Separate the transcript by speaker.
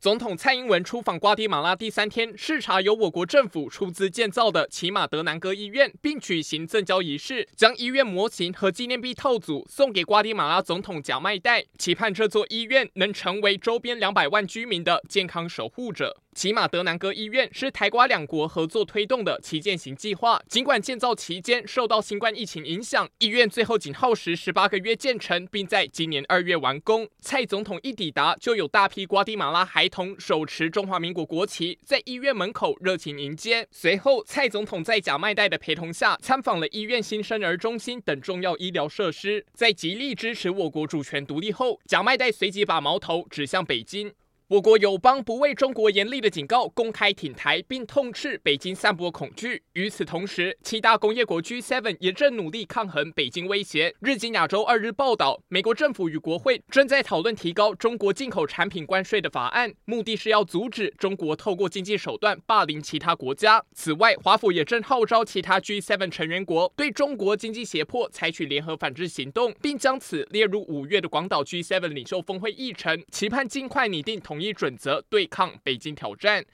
Speaker 1: 总统蔡英文出访瓜地马拉第三天，视察由我国政府出资建造的奇马德南哥医院，并举行赠交仪式，将医院模型和纪念币套组送给瓜地马拉总统贾麦代，期盼这座医院能成为周边两百万居民的健康守护者。奇马德南哥医院是台瓜两国合作推动的旗舰型计划，尽管建造期间受到新冠疫情影响，医院最后仅耗时十八个月建成，并在今年二月完工。蔡总统一抵达，就有大批瓜地马拉孩同手持中华民国国旗，在医院门口热情迎接。随后，蔡总统在贾迈代的陪同下，参访了医院新生儿中心等重要医疗设施。在极力支持我国主权独立后，贾迈代随即把矛头指向北京。我国友邦不畏中国严厉的警告，公开挺台，并痛斥北京散播恐惧。与此同时，七大工业国 G7 也正努力抗衡北京威胁。日经亚洲二日报道，美国政府与国会正在讨论提高中国进口产品关税的法案，目的是要阻止中国透过经济手段霸凌其他国家。此外，华府也正号召其他 G7 成员国对中国经济胁迫采取联合反制行动，并将此列入五月的广岛 G7 领袖峰会议程，期盼尽快拟定同。一准则对抗北京挑战。